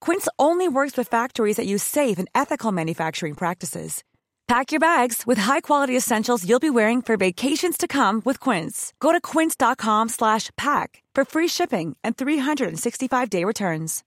Quince only works with factories that use safe and ethical manufacturing practices. Pack your bags with high-quality essentials you'll be wearing for vacations to come with Quince. Go to quince.com slash pack for free shipping and 365-day returns.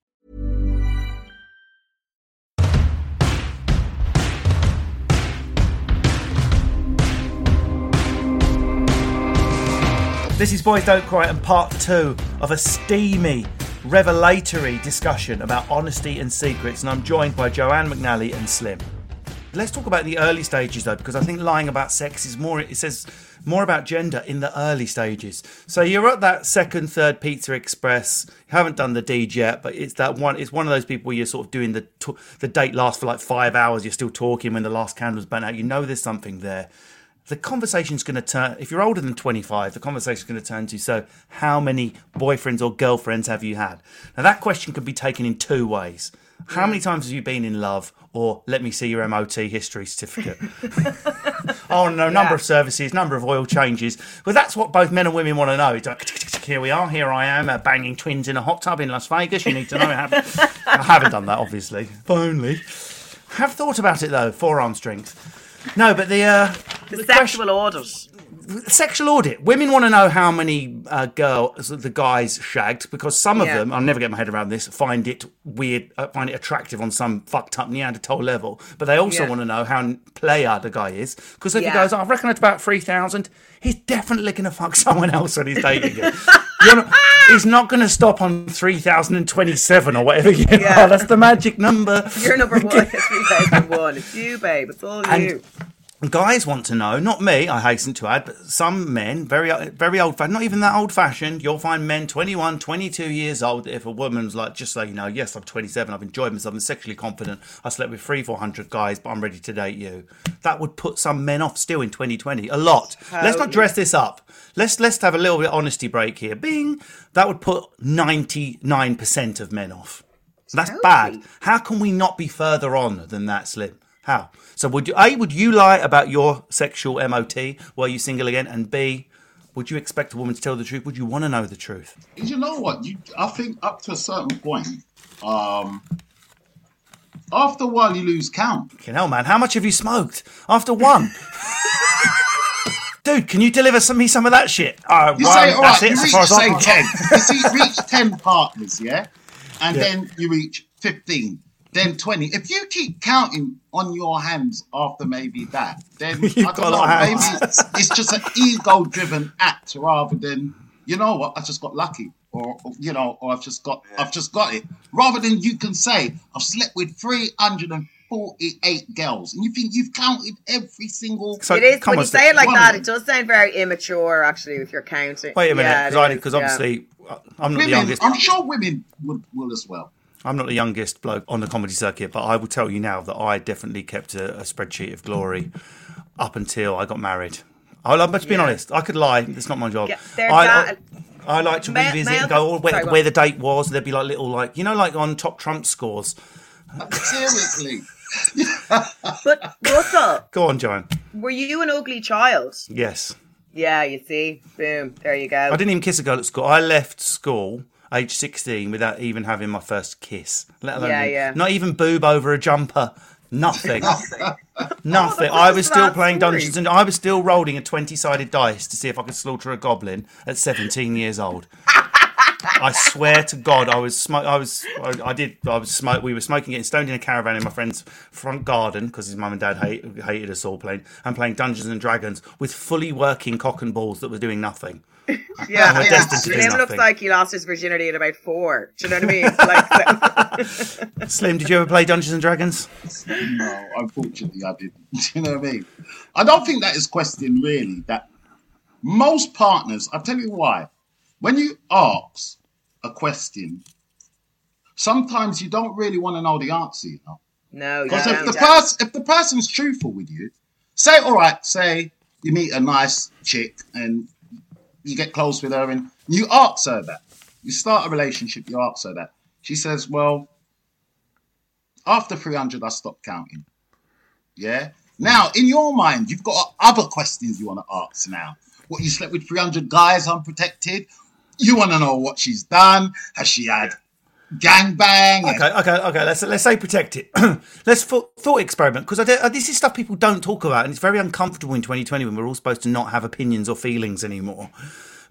This is Boys Don't Cry and part two of a steamy, revelatory discussion about honesty and secrets, and I'm joined by Joanne McNally and Slim. Let's talk about the early stages though, because I think lying about sex is more. It says more about gender in the early stages. So you're at that second, third Pizza Express. You haven't done the deed yet, but it's that one. It's one of those people where you're sort of doing the the date lasts for like five hours. You're still talking when the last candle's burnt out. You know there's something there. The conversation's going to turn. If you're older than 25, the conversation's going to turn to. So, how many boyfriends or girlfriends have you had? Now that question could be taken in two ways. How many times have you been in love? Or let me see your MOT history certificate. oh no, number of services, number of oil changes. Well, that's what both men and women want to know. It's like, here we are, here I am, uh, banging twins in a hot tub in Las Vegas. You need to know. I haven't, I haven't done that, obviously. If only. Have thought about it though. Forearm strength. No, but the uh, The sexual orders. sexual audit. Women want to know how many uh, girls the guys shagged because some of Yeah. them, I'll never get my head around this, find it weird, uh, find it attractive on some fucked up Neanderthal level. But they also Yeah. want to know how player the guy is because if he Yeah. goes, I reckon it's about three thousand, he's definitely going to fuck someone else when he's dating you. You're not- he's not going to stop on three thousand and twenty-seven or whatever you Yeah. are. That's the magic number. You're number one. It's 3001. It's you, babe. It's all And- you. Guys want to know, not me, I hasten to add, but some men, very very old fashioned, not even that old fashioned, you'll find men 21, 22 years old. If a woman's like, just so you know, yes, I'm 27, I've enjoyed myself, I'm sexually confident, I slept with three, 400 guys, but I'm ready to date you. That would put some men off still in 2020. A lot. Let's not dress this up. Let's let's have a little bit of honesty break here. Bing! That would put 99% of men off. That's bad. How can we not be further on than that, Slim? How? So would you A, would you lie about your sexual MOT? Were you single again? And B, would you expect a woman to tell the truth? Would you want to know the truth? You know what? You, I think up to a certain point, um, after a while you lose count. Fucking hell, man, how much have you smoked after one? Dude, can you deliver some, me some of that shit? Uh, You one, say, all that's right, it, you reach, say, 10. You see, reach 10 partners, yeah? And Yeah. then you reach 15, then 20. If you keep counting on your hands after maybe that, then I don't know, maybe hands. it's just an ego driven act rather than, you know what, I just got lucky. Or, or, you know, or I've just got, I've just got it. Rather than you can say, I've slept with 348 girls, and you think you've counted every single. So, it is when you say it like one that. It does sound very immature, actually, if you're counting. Wait a minute, Yeah, because it is, because yeah. obviously uh, I'm not the youngest. I'm sure women would will as well. I'm not the youngest bloke on the comedy circuit, but I will tell you now that I definitely kept a, a spreadsheet of glory mm-hmm. up until I got married. I'll, I'm just being Yeah. honest. I could lie. It's not my job. Yeah, I, I, I like to Ma- revisit male- and go oh, where, sorry, where the date was. There'd be like little like you know like on top Trump scores. Seriously. But Russell, Go on, Joan. were you an ugly child? Yes, Yeah, you see. Boom. There you go. I didn't even kiss a girl at school. I left school age 16 without even having my first kiss. Let alone Yeah, yeah. not even boob over a jumper. Nothing. Nothing. Oh, I was still playing story. Dungeons and I was still rolling a 20 sided dice to see if I could slaughter a goblin at 17 years old. I swear to God, I was smoke. I was. I, I did. I was smoke. We were smoking, getting stoned in a caravan in my friend's front garden because his mum and dad hate, hated us all playing and playing Dungeons and Dragons with fully working cock and balls that were doing nothing. Yeah, we're yeah. destined to looks like he lost his virginity at about four. Do you know what I mean? It's like, Slim, did you ever play Dungeons and Dragons? No, unfortunately, I didn't. Do you know what I mean? I don't think that is question really. That most partners, I'll tell you why. When you ask a question, sometimes you don't really want to know the answer. You know, no, you because if the person if the person's truthful with you, say all right, say you meet a nice chick and you get close with her and you ask her that. You start a relationship, you ask her that. She says, Well, after 300, I stopped counting. Yeah? Now, in your mind, you've got other questions you want to ask now. What, you slept with 300 guys unprotected? You want to know what she's done? Has she had gangbang? Okay, okay, okay. Let's let's say protect it. let's thought, thought experiment because this is stuff people don't talk about, and it's very uncomfortable in 2020 when we're all supposed to not have opinions or feelings anymore.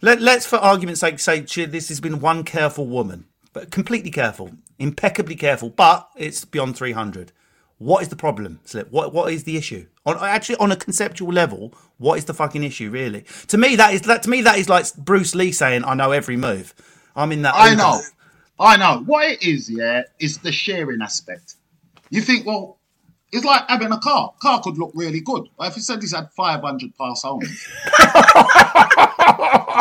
Let, let's, for argument's sake, say this has been one careful woman, but completely careful, impeccably careful, but it's beyond 300. What is the problem, Slim? What what is the issue? On actually on a conceptual level, what is the fucking issue really? To me, that is that to me that is like Bruce Lee saying, "I know every move." I'm in that. I know. I know. What it is, yeah, is the sharing aspect. You think, well, it's like having a car. Car could look really good. But if you said he's had 500 pass owners, do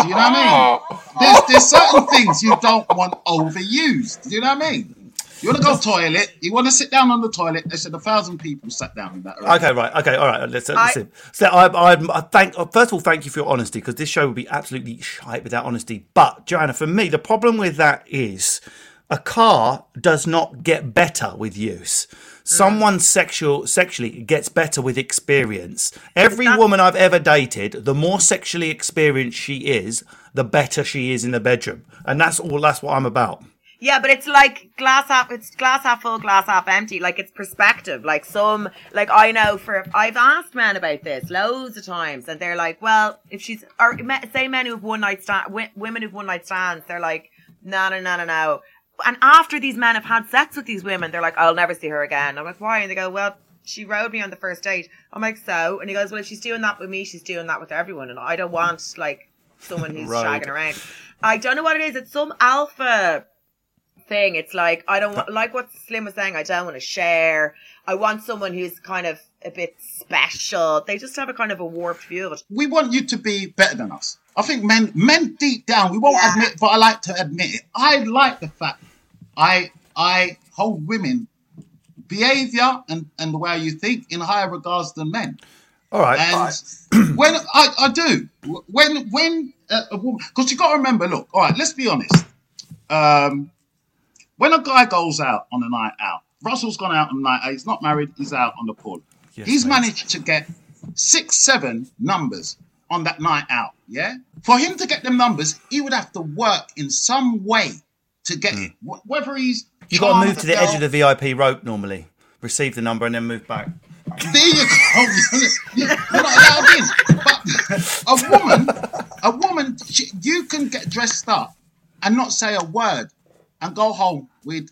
you know what I mean? There's, there's certain things you don't want overused. Do you know what I mean? You want to go toilet, you want to sit down on the toilet. They said a thousand people sat down in that room. Okay, right. Okay, all right. Let's, I- listen. So I, I, I thank. Uh, first of all, thank you for your honesty because this show would be absolutely shite without honesty. But Joanna, for me, the problem with that is a car does not get better with use. Someone sexual sexually gets better with experience. Every That's- woman I've ever dated, the more sexually experienced she is, the better she is in the bedroom, and that's all. That's what I'm about. Yeah, but it's like glass half. It's glass half full, glass half empty. Like it's perspective. Like some, like I know for I've asked men about this loads of times, and they're like, "Well, if she's or say men who've one night stand, women who've one night stands, they're like, no, no, no, no, no." And after these men have had sex with these women, they're like, "I'll never see her again." I'm like, "Why?" And they go, "Well." She rode me on the first date. I'm like, so? And he goes, well, if she's doing that with me, she's doing that with everyone. And I don't want, like, someone who's Right. shagging around. I don't know what it is. It's some alpha thing. It's like I don't want, like what Slim was saying. I don't want to share. I want someone who's kind of a bit special. They just have a kind of a warped view of it. we want you to be better than us. I think men, men deep down, we won't Yeah. admit, but I like to admit it. I like the fact I I hold women behavior and and the way you think in higher regards than men. All right. And when I, I do, when when a, a woman, because you got to remember, look, all right, let's be honest. Um, when a guy goes out on a night out, Russell's gone out on a night out. He's not married. He's out on the pool. Yes, he's mate. managed to get six, seven numbers on that night out. Yeah, for him to get them numbers, he would have to work in some way to get hmm. it. Whether he's You got to move to the edge of the VIP rope normally. Receive the number and then move back. There you go. You're not allowed in. But a woman, a woman, she, you can get dressed up and not say a word and go home with.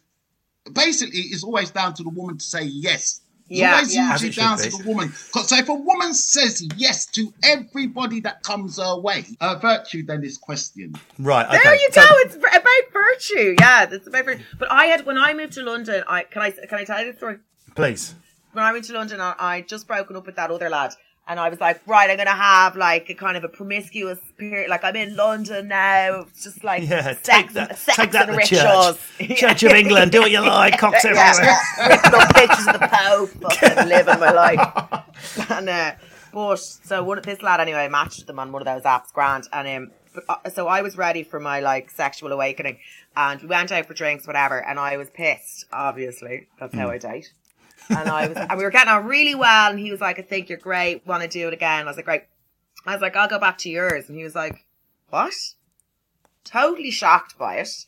Basically, it's always down to the woman to say yes. It's Yeah, always yeah. usually it down should to the woman. 'Cause- So if a woman says yes to everybody that comes her way, her virtue then is questioned. Right. Okay. There you So- go. It's v- about virtue. Yeah, it's about virtue. But I had when I moved to London. I can I can I tell you the story? Please. when I went to London, I, I just broken up with that other lad. And I was like, right, I'm going to have like a kind of a promiscuous period. Like I'm in London now. It's just like Yeah, sex, take that, sex take that and rituals. church. Church of England, do what you like, cocks everywhere. Yeah, ripping up pictures of the Pope, fucking living my life. And uh, but so one this lad anyway matched them on one of those apps, grand. And um, but, uh, so I was ready for my like sexual awakening, and we went out for drinks, whatever. And I was pissed. Obviously, that's how I date. And I was, and we were getting on really well. And he was like, "I think you're great. Want to do it again?" I was like, "Great." I was like, "I'll go back to yours," and he was like, "What?" Totally shocked by it.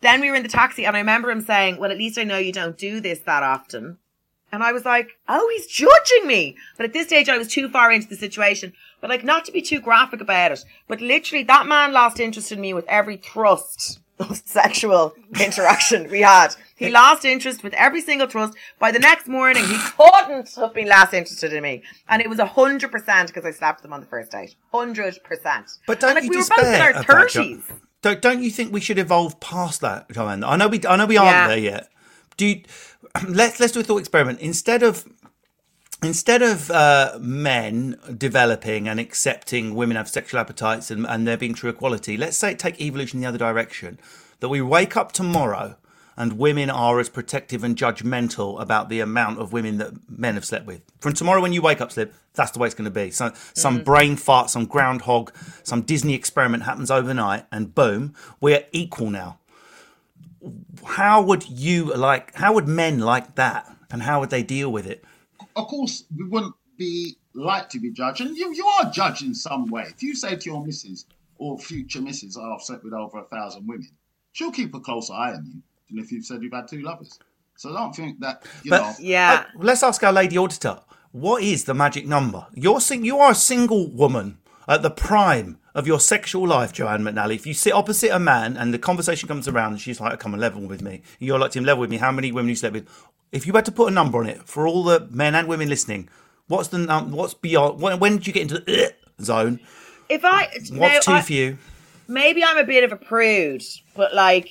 Then we were in the taxi, and I remember him saying, "Well, at least I know you don't do this that often." And I was like, oh, he's judging me. But at this stage, I was too far into the situation. But like, not to be too graphic about it, but literally that man lost interest in me with every thrust sexual interaction we had. He lost interest with every single thrust. By the next morning, he couldn't have been less interested in me. And it was a hundred percent because I slapped him on the first date. Hundred percent. But don't and, like, you we despair were both in our that? thirties. Don't, don't you think we should evolve past that, Joanne? I know we, I know we aren't Yeah. there yet. Do you, let's let's do a thought experiment. Instead of instead of uh, men developing and accepting women have sexual appetites and, and there being true equality, let's say take evolution in the other direction. That we wake up tomorrow and women are as protective and judgmental about the amount of women that men have slept with. From tomorrow when you wake up, Slim, that's the way it's going to be. So, some brain fart, some groundhog, some Disney experiment happens overnight, and boom, we're equal now how would you like how would men like that and how would they deal with it of course, we wouldn't be like to be judged, and you, you are judged in some way. If you say to your missus or future missus, oh, I've slept with over a thousand women, she'll keep a closer eye on you than if you've said you've had two lovers. So I don't think that, you But- know. Yeah. Uh, let's ask our lady auditor what is the magic number you're sing- you are a single woman at the prime of your sexual life joanne mcnally if you sit opposite a man and the conversation comes around and she's like come and level with me you're like to level with me how many women you slept with if you had to put a number on it for all the men and women listening what's the num- what's beyond when, when did you get into the uh, zone If I, what's now, too I- for you maybe I'm a bit of a prude, but like,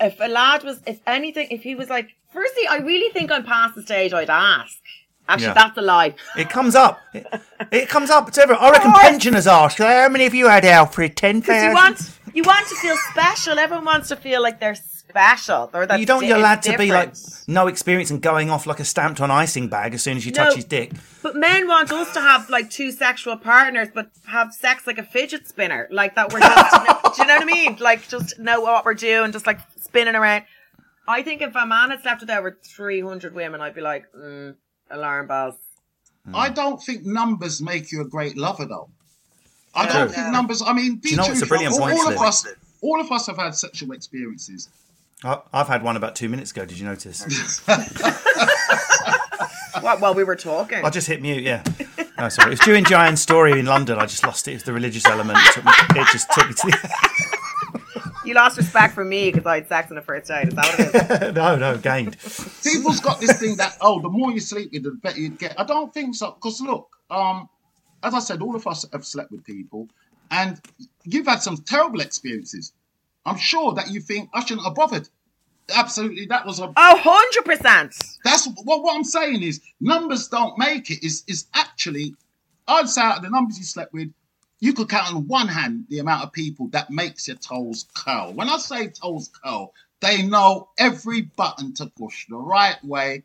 if a lad was, if anything, if he was like, firstly, I really think I'm past the stage I'd ask. Actually, Yeah. that's a lie. It comes up. It, it comes up. It's ever. I reckon pensioners ask. How many of you had Alfred? Ten Because you want, you want to feel special. Everyone wants to feel like they're special. Or that You don't want di- your lad it's to be like no experience and going off like a stamped on icing bag as soon as you No. touch his dick. But men want us to have like two sexual partners, but have sex like a fidget spinner, like that. We're just, do you know what I mean? Like just know what we're doing, just like spinning around. I think if a man had slept with over three hundred women, I'd be like, mm, alarm bells. I don't think numbers make you a great lover, though. I don't No. think numbers. I mean, be you know what's a brilliant all, point, all of us, all of us have had sexual experiences. I, I've had one about two minutes ago. Did you notice? What? While we were talking, I just hit mute. Yeah. No, sorry. It was during Giant's story in London. I just lost it. It was the religious element. It, took me, it just took me to the. you lost respect for me because I had sex on the first date. Is that what it is? no, no, gained. People's got this thing that oh, the more you sleep with, the better you get. I don't think so. Because look, um, as I said, all of us have slept with people, and you've had some terrible experiences. I'm sure that you think I shouldn't have bothered. Absolutely, that was a. Oh, 100%. That's what what I'm saying is numbers don't make it. Is is actually, I'd say out of the numbers you slept with, you could count on one hand the amount of people that makes your toes curl. When I say toes curl, they know every button to push the right way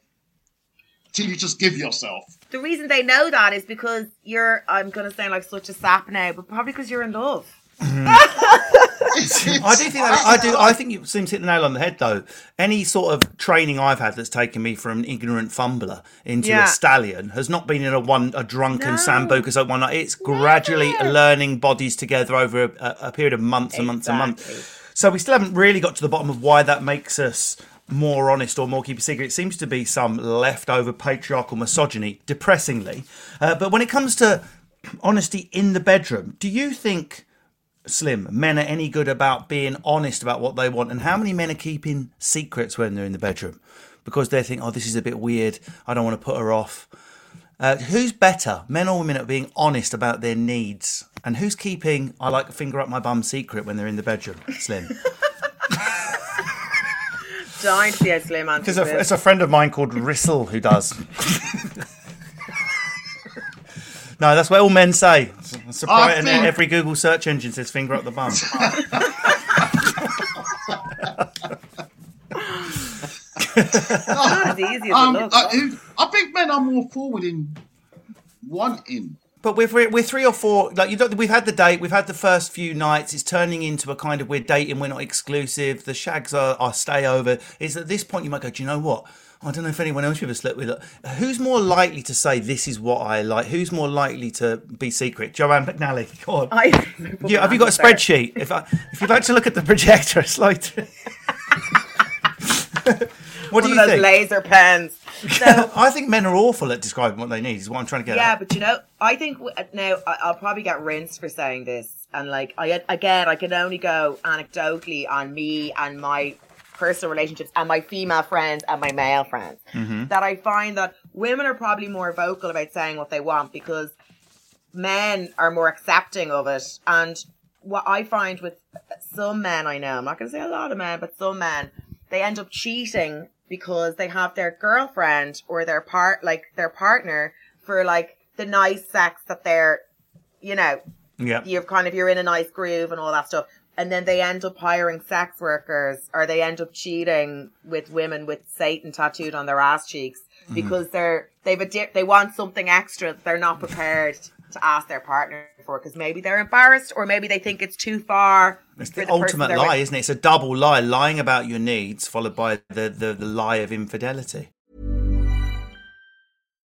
till you just give yourself. The reason they know that is because you're, I'm going to sound like such a sap now, but probably because you're in love. Mm-hmm. I do think that I do. I think you seem to hit the nail on the head, though. Any sort of training I've had that's taken me from an ignorant fumbler into Yeah. a stallion has not been in a one a drunken No. sambuca so one night. It's gradually learning bodies together over a, a period of months and months and months. So we still haven't really got to the bottom of why that makes us more honest or more keep a secret. It seems to be some leftover patriarchal misogyny, depressingly. Uh, but when it comes to honesty in the bedroom, do you think? Slim, men are any good about being honest about what they want, and how many men are keeping secrets when they're in the bedroom because they think, "Oh, this is a bit weird. I don't want to put her off." Uh, who's better, men or women, at being honest about their needs, and who's keeping "I like a finger up my bum" secret when they're in the bedroom? Slim, to see slim because it's a friend of mine called Russell who does. no, that's what all men say. Surprise, I and think- every Google search engine says "finger up the bum." not as easy as Um, it. I, I think men are more forward in wanting. But we're, we're we're three or four. Like you don't. We've had the date. We've had the first few nights. It's turning into a kind of we're dating. We're not exclusive. The shags are our stay over. Is at this point you might go. Do you know what? I don't know if anyone else you've ever slept with. Uh, who's more likely to say this is what I like? Who's more likely to be secret? Joanne McNally. Go on. I, Yeah, have you got a spreadsheet? If I, if you'd like to look at the projector, it's like. What do you think? laser pens. So I think men are awful at describing what they need. Is what I'm trying to get yeah, at. but you know, I think w- uh, now I'll probably get rinsed for saying this, and like I again, I can only go anecdotally on me and my personal relationships and my female friends and my male friends. Mm-hmm. That I find that women are probably more vocal about saying what they want because men are more accepting of it. And what I find with some men I know, I'm not going to say a lot of men, but some men, they end up cheating because they have their girlfriend or their part, like their partner for like the nice sex that they're, you know, Yeah. you're kind of, you're in a nice groove and all that stuff. And then they end up hiring sex workers or they end up cheating with women with Satan tattooed on their ass cheeks Mm-hmm. because they're, they've a, di- they want something extra that they're not prepared to ask their partner for because maybe they're embarrassed or maybe they think it's too far. It's the the ultimate lie, with. isn't it? It's a double lie, lying about your needs, followed by the, the, the lie of infidelity.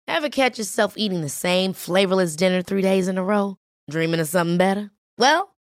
Ever catch yourself eating the same flavorless dinner three days in a row? Dreaming of something better? Well,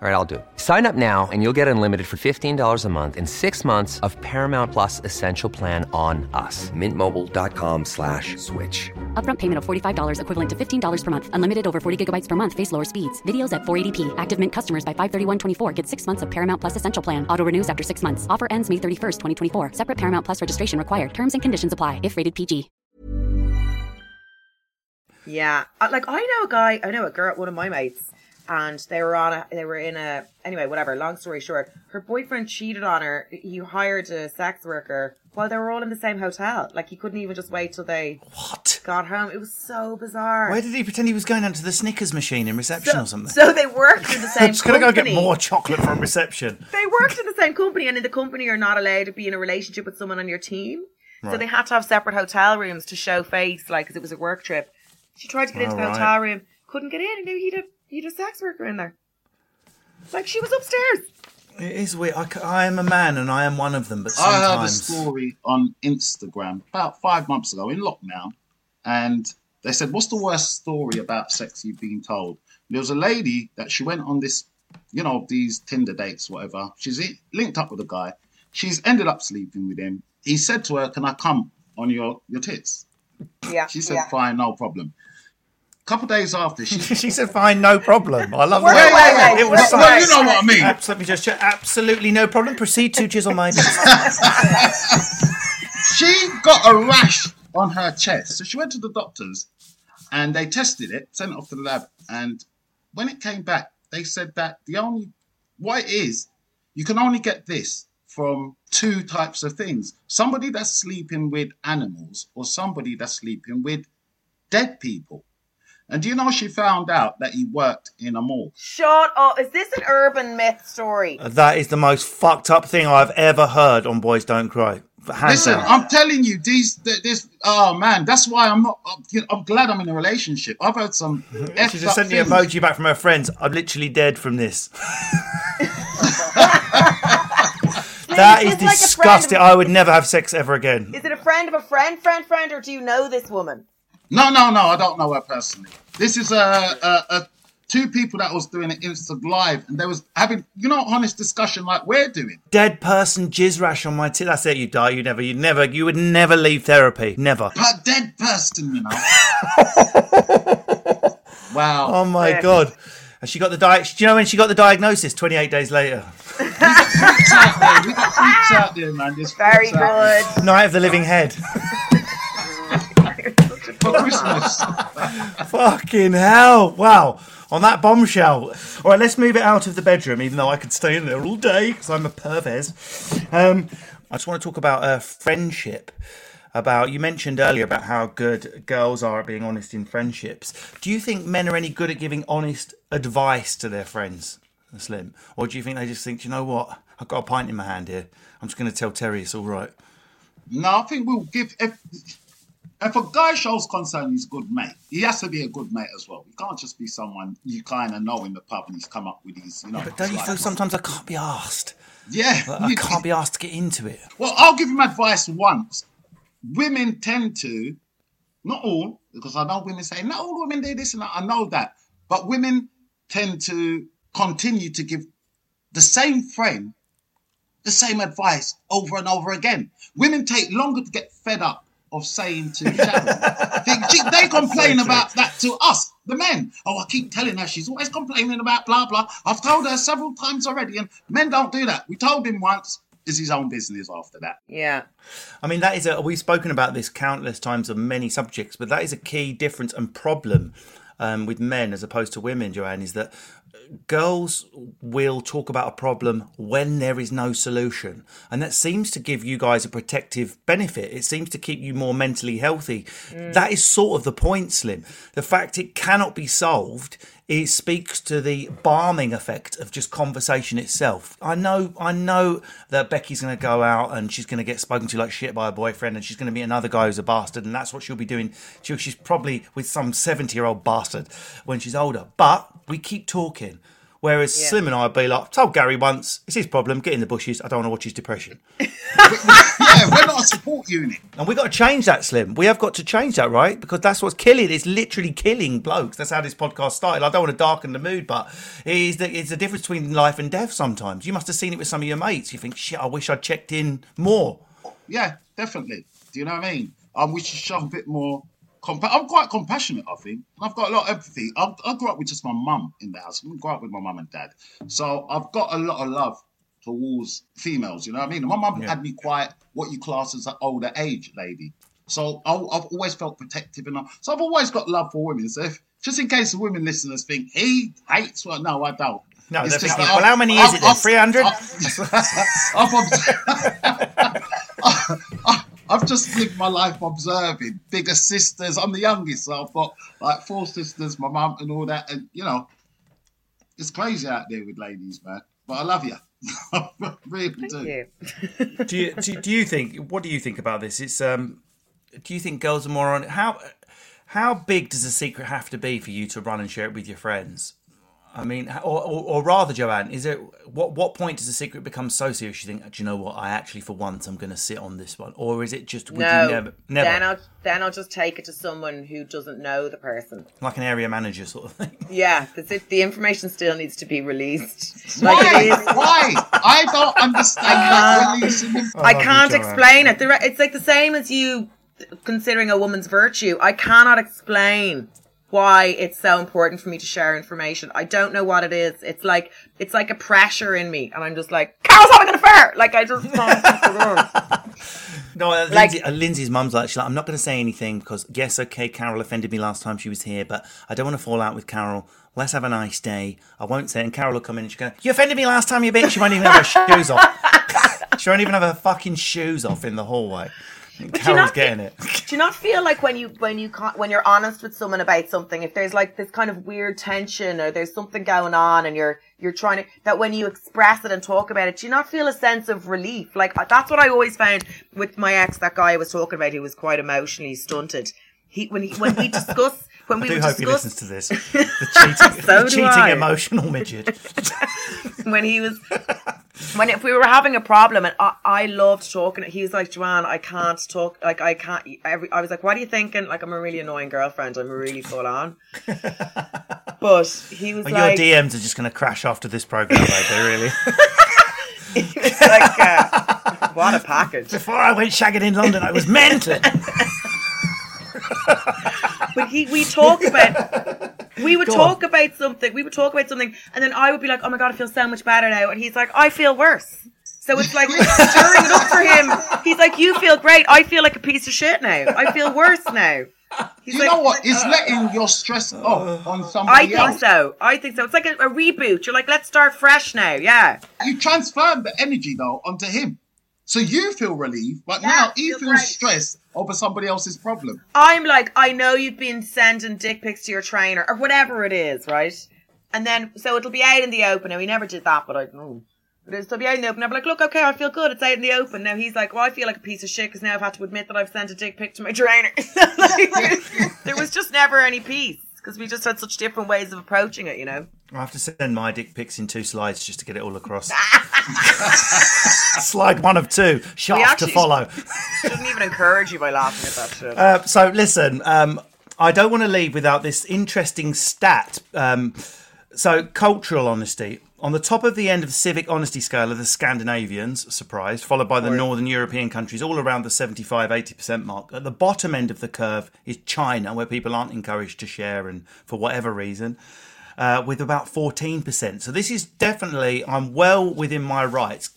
All right, I'll do it. Sign up now and you'll get unlimited for $15 a month and six months of Paramount Plus Essential Plan on us. Mintmobile.com slash switch. Upfront payment of $45 equivalent to $15 per month. Unlimited over 40 gigabytes per month. Face lower speeds. Videos at 480p. Active Mint customers by 531.24 get six months of Paramount Plus Essential Plan. Auto renews after six months. Offer ends May 31st, 2024. Separate Paramount Plus registration required. Terms and conditions apply if rated PG. Yeah, Uh, like I know a guy, I know a girl, one of my mates, and they were on a, they were in a, anyway, whatever. Long story short, her boyfriend cheated on her. He hired a sex worker while they were all in the same hotel. Like he couldn't even just wait till they What? got home. It was so bizarre. Why did he pretend he was going down to the Snickers machine in reception so, or something? so they worked in the same I'm just gonna go get more chocolate from reception. They worked in the same company, and in the company, you're not allowed to be in a relationship with someone on your team. So they had to have separate hotel rooms to show face, like, because it was a work trip. She tried to get into the All right. hotel room, couldn't get in, and knew he'd a, he'd a sex worker in there. Like, she was upstairs. It is weird. I, c- I am a man and I am one of them, but I heard a story on Instagram about five months ago in lockdown, and they said, "What's the worst story about sex you've been told?" And there was a lady that she went on this, you know, these Tinder dates, whatever. She's linked up with a guy. She's ended up sleeping with him. He said to her, "Can I come on your your tits?" Yeah. She said, yeah. "Fine, no problem." Couple days after, she she said, "Fine, no problem." I love Wait, that. wait, wait, It was wait, so- well, you know what I mean. Abs- Let me just check. Absolutely no problem. Proceed to chisel my she got a rash on her chest. So she went to the doctors and they tested it, sent it off to the lab. And when it came back, they said that the only, what it is, you can only get this from two types of things somebody that's sleeping with animals or somebody that's sleeping with dead people. And do you know she found out that he worked in a mall? Shut up. Is this an urban myth story? That is the most fucked up thing I've ever heard on Boys Don't Cry. Hands Listen, down. I'm telling you, these, this, oh man, that's why I'm not. I'm, you know, I'm glad I'm in a relationship. I've heard some. She effed just sent me an emoji back from her friends. I'm literally dead from this. that is is this like disgusting. I would never have sex ever again. Is it a friend of a friend, friend, friend, or do you know this woman? No, no, no, I don't know her personally. This is a, a, a two people that was doing an Insta live, and they was having, you know, honest discussion like we're doing. Dead person jizz rash on my tit. That's it. You die. You never. You never. You would never leave therapy. Never. But dead person, you know. Wow. Oh my Yeah. god. And she got the di- Do you know when she got the diagnosis? 28 days later. freaks out there. We got freaks out there, man. There's Very freaks out good. Night of the Living Head. For Christmas. Fucking hell. Wow. On that bombshell. All right, let's move it out of the bedroom, even though I could stay in there all day because I'm a pervez. Um, I just want to talk about uh, friendship. About you mentioned earlier about how good girls are at being honest in friendships. Do you think men are any good at giving honest advice to their friends, Slim, or do you think they just think, "Do you know what, I've got a pint in my hand here. I'm just going to tell Terry it's all right. No, I think we'll give if if a guy shows concern, he's a good mate. He has to be a good mate as well. He can't just be someone you kind of know in the pub and he's come up with these, you know. But don't you feel sometimes I can't be asked? Yeah, I can't be asked to get into it. Well, I'll give him advice once. Women tend to, not all, because I know women say, not all women do this and that. I know that. But women tend to continue to give the same frame, the same advice over and over again. Women take longer to get fed up of saying to Sharon. they, they complain about that to us, the men. Oh, I keep telling her she's always complaining about blah blah. I've told her several times already, and men don't do that. We told him once. Is his own business after that. Yeah. I mean, that is a. We've spoken about this countless times on many subjects, but that is a key difference and problem um, with men as opposed to women. Joanne is that girls will talk about a problem when there is no solution, and that seems to give you guys a protective benefit. It seems to keep you more mentally healthy. Mm. That is sort of the point, Slim. The fact it cannot be solved it speaks to the balming effect of just conversation itself. I know, I know that Becky's going to go out and she's going to get spoken to like shit by a boyfriend, and she's going to meet another guy who's a bastard, and that's what she'll be doing. She, she's probably with some seventy-year-old bastard when she's older. But we keep talking. Whereas Slim and I would be like, told Gary once, it's his problem, get in the bushes, I don't want to watch his depression. Yeah, we're not a support unit. And we've got to change that, Slim. We have got to change that, right? Because that's what's killing. It's literally killing blokes. That's how this podcast started. I don't want to darken the mood, but it is the, it's the difference between life and death sometimes. You must have seen it with some of your mates. You think, shit, I wish I'd checked in more. Yeah, definitely. Do you know what I mean? Um, we should show a bit more. Compa- I'm quite compassionate, I think. I've got a lot of empathy. I, I grew up with just my mum in the house. I didn't grow up with my mum and dad. So I've got a lot of love towards females, you know what I mean? My mum had me quite what you class as an older age lady. So I, I've always felt protective enough. So I've always got love for women. So if, just in case the women listeners think he hates, well, no, I don't. No, It's just thinking, well, how many is it then? I've- 300? I've, I've, I've just lived my life observing bigger sisters. I'm the youngest, so I've got like four sisters, my mum, and all that. And you know, it's crazy out there with ladies, man. But I love you. I really do. Yeah. do, you, do, do you think, what do you think about this? It's, um, do you think girls are more on, how, how big does a secret have to be for you to run and share it with your friends? I mean, or, or, or rather, Joanne, is it what what point does the secret become so serious? You think, do you know what? I actually, for once, I'm going to sit on this one, or is it just would No. you never, never Then I'll then I'll just take it to someone who doesn't know the person. like an area manager sort of thing? Yeah, that's it. The information still needs to be released. Why? Like it is. Why? I don't understand that releasing oh, them. I can't Joanne. explain it. It's like the same as you considering a woman's virtue. I cannot explain why it's so important for me to share information. I don't know what it is. It's like it's like a pressure in me, and I'm just like, Carol's having an affair. Like I just No, uh, Like- Lindsay, uh, Lindsay's mum's like, she's like, I'm not going to say anything because, yes, okay, Carol offended me last time she was here, but I don't want to fall out with Carol. Let's have a nice day. I won't say it. And Carol will come in and she'll go, You offended me last time, you bitch. She won't even have her shoes off. she won't even have her fucking shoes off in the hallway. And do you Carol's not getting it. Do you not feel like when you when you when you're honest with someone about something, if there's like this kind of weird tension or there's something going on, and you're you're trying to that when you express it and talk about it, do you not feel a sense of relief? Like uh, that's what I always found with my ex, that guy I was talking about, who was quite emotionally stunted. He when he when we discuss when I we do hope he discuss listens to this. The cheating, So the cheating emotional midget. when he was when if we were having a problem and I, I loved talking he was like Joanne I can't talk like I can't every I was like what are you thinking like I'm a really annoying girlfriend I'm really full on but he was Well, like your DMs are just going to crash after this program, mate. They really. he was like uh, what a package Before I went shagging in London, I was mental. but he we talk about we would Go talk on. about something. We would talk about something, and then I would be like, "Oh my god, I feel so much better now," and he's like, "I feel worse." So it's like stirring it up for him. He's like, "You feel great. I feel like a piece of shit now. I feel worse now." He's you like, know what? It's letting your stress off on somebody I think else. so. I think so. It's like a, a reboot. You're like, let's start fresh now. Yeah. You transfer the energy though onto him, so you feel relieved, but now he feel feels great. stressed over somebody else's problem. I'm like, I know you've been sending dick pics to your trainer or whatever it is, right? And then, so it'll be out in the open. And he never did that, but I know. But it'll be out in the open. Be like, look, okay, I feel good. It's out in the open. Now he's like, well, I feel like a piece of shit because now I've had to admit that I've sent a dick pic to my trainer. Like, there was just never any peace because we just had such different ways of approaching it, you know? I have to send my dick pics in two slides just to get it all across. Slide one of two, shaft to follow. Shouldn't even encourage you by laughing at that shit. Uh, so listen, um, I don't want to leave without this interesting stat. Um, so cultural honesty on the top of the end of the civic honesty scale are the Scandinavians, surprised, followed by the Northern European countries, all around the 75-80% mark. At the bottom end of the curve is China, where people aren't encouraged to share, and for whatever reason. Uh, with about 14%. So, this is definitely, I'm well within my rights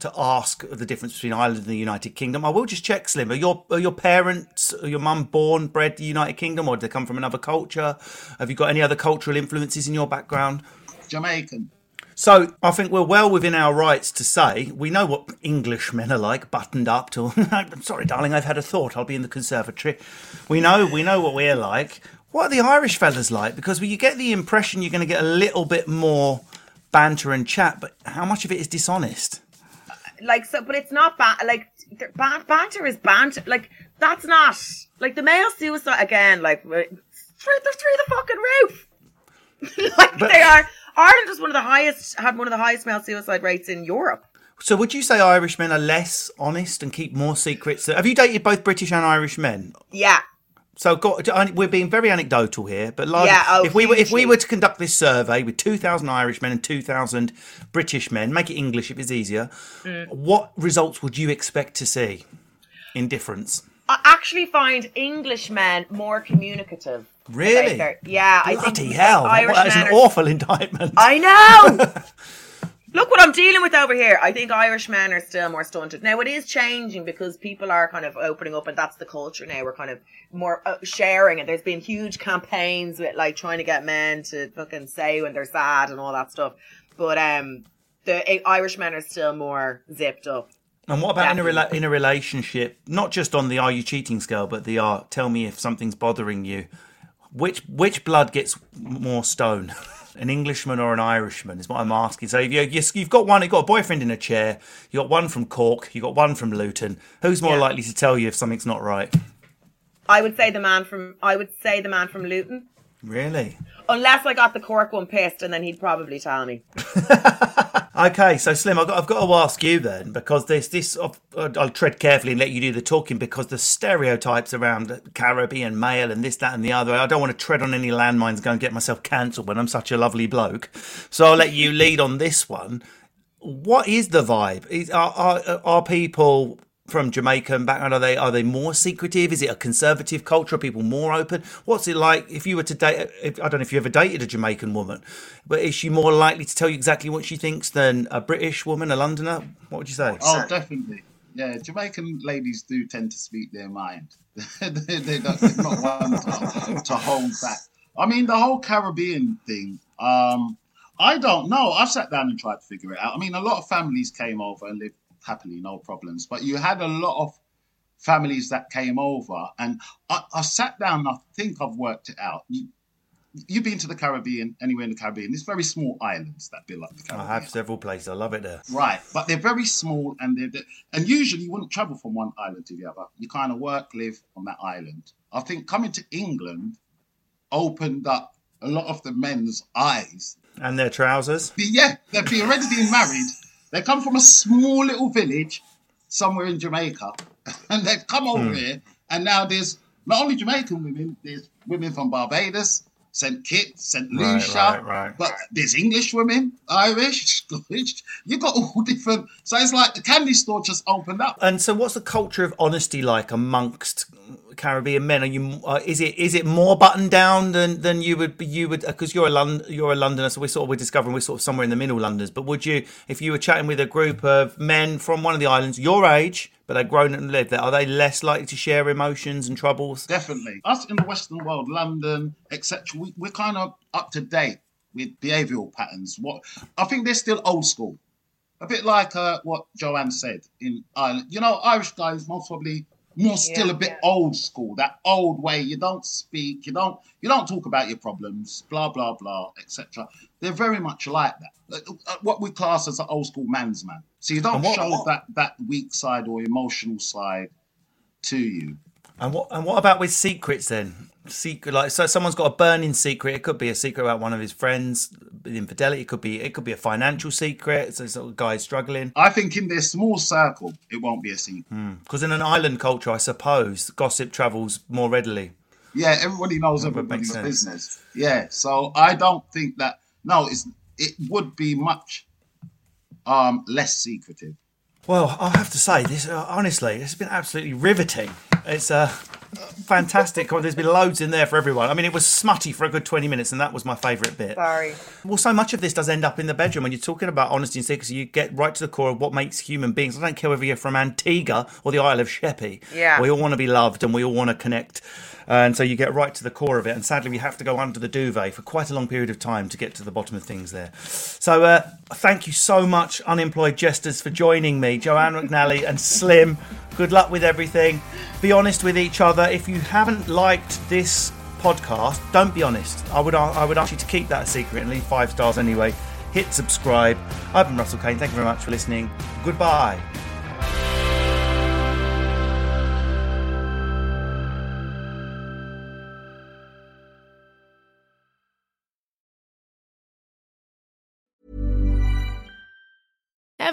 to ask of the difference between Ireland and the United Kingdom. I will just check, Slim. Are your are your parents, are your mum born, bred the United Kingdom, or do they come from another culture? Have you got any other cultural influences in your background? Jamaican. So I think we're well within our rights to say we know what Englishmen are like, buttoned up till. I'm sorry, darling, I've had a thought. I'll be in the conservatory. We know we know what we're like. What are the Irish fellas like? Because you get the impression you're going to get a little bit more banter and chat, but how much of it is dishonest? like so but it's not bad like ban- banter is banter like that's not like the male suicide again like through, they're through the fucking roof like they are ireland is one of the highest had one of the highest male suicide rates in europe So would you say Irishmen are less honest and keep more secrets? Have you dated both British and Irish men? yeah So got, we're being very anecdotal here, but largely, Yeah, oh, if we were if we were to conduct this survey with two thousand Irishmen and two thousand British men, make it English if it's easier. Mm. What results would you expect to see in difference? i actually find english men more communicative Really? Yeah i Bloody think hell! irish that is an are- awful indictment. I know. Look what I'm dealing with over here. I think Irish men are still more stunted. Now it is changing because people are kind of opening up, and that's the culture now. We're kind of more uh, sharing, and there's been huge campaigns with like trying to get men to fucking say when they're sad and all that stuff. But um, the uh, Irish men are still more zipped up. And what about in a rela- in a relationship? Not just on the "Are you cheating?" scale, but the "Are tell me if something's bothering you." Which which blood gets more stone? An Englishman or an Irishman is what I'm asking. So if you, you've got one, you've got a boyfriend in a chair, you've got one from Cork, you've got one from Luton. Who's more Yeah. likely to tell you if something's not right? I would say the man from I would say the man from Luton, Really? Unless I got the Cork one pissed, and then he'd probably tell me. Okay, so Slim, I've got, I've got to ask you then because this. I'll, I'll tread carefully and let you do the talking because the stereotypes around Caribbean male and this, that, and the other. I don't want to tread on any landmines and go and get myself cancelled when I'm such a lovely bloke. So I'll let you lead on this one. What is the vibe? Is, are, are are people from Jamaica and background? Are they are they more secretive? Is it a conservative culture? Are people more open? What's it like if you were to date? If, I don't know if you ever dated a Jamaican woman, but is she more likely to tell you exactly what she thinks than a British woman, a Londoner? What would you say? Oh, definitely. Yeah, Jamaican ladies do tend to speak their mind. they, they don't, they're not one to, to hold back. I mean, the whole Caribbean thing. Um, I don't know. I've sat down and tried to figure it out. I mean, a lot of families came over and lived happily, no problems. But you had a lot of families that came over, and I, I sat down. and I think I've worked it out. You, you've been to the Caribbean, anywhere in the Caribbean. It's very small islands that build up the Caribbean. I have several places. I love it there. Right, but they're very small, and they're, they're- and usually you wouldn't travel from one island to the other. You kind of work, live on that island. I think coming to England opened up a lot of the men's eyes. And their trousers. Yeah, they've been already been married. They come from a small little village somewhere in Jamaica, and they've come over hmm. here, and now there's not only Jamaican women, there's women from Barbados. St. Kitts, St. Lucia, right, right. but there's English women, Irish, Scottish. You've got all different. So it's like the candy store just opened up. And so, what's the culture of honesty like amongst Caribbean men? Are you? Uh, is it is it more buttoned down than than you would be? You would because you're a Lond- you're a Londoner, so we're sort of we're discovering we're sort of somewhere in the middle Londoners. But would you, if you were chatting with a group of men from one of the islands, your age, but they've grown and lived there, are they less likely to share emotions and troubles? Definitely. Us in the Western world, London, etc., we, we're kind of up to date with behavioural patterns. What I think they're still old school. A bit like uh, what Joanne said in Ireland. You know, Irish guys most probably more still Yeah, a bit yeah. old school. That old way. You don't speak. You don't. You don't talk about your problems. Blah blah blah, etc. They're very much like that. Uh, uh, What we class as an old school man's man. So you don't what- show what- that that weak side or emotional side to you. And what and what about with secrets then? Secret like so someone's got a burning secret. It could be a secret about one of his friends, infidelity. It could be it could be a financial secret. So sort of guy struggling. I think in their small circle, it won't be a secret. Because in an island culture, I suppose gossip travels more readily. Yeah, everybody knows everybody's business. Yeah, so I don't think that. No, it's it would be much um less secretive. Well, I have to say this uh, honestly. It's been absolutely riveting. It's uh, fantastic. There's been loads in there for everyone. I mean, it was smutty for a good 20 minutes, and that was my favourite bit. Sorry. Well, so much of this does end up in the bedroom. When you're talking about honesty and secrecy, you get right to the core of what makes human beings. I don't care whether you're from Antigua or the Isle of Sheppey. Yeah. We all want to be loved and we all want to connect. And so you get right to the core of it. And sadly, we have to go under the duvet for quite a long period of time to get to the bottom of things there. So uh, thank you so much, unemployed jesters, for joining me. Joanne McNally and Slim, good luck with everything. Be honest with each other. If you haven't liked this podcast, don't be honest. I would I would ask you to keep that a secret and leave five stars anyway. Hit subscribe. I've been Russell Kane. Thank you very much for listening. Goodbye.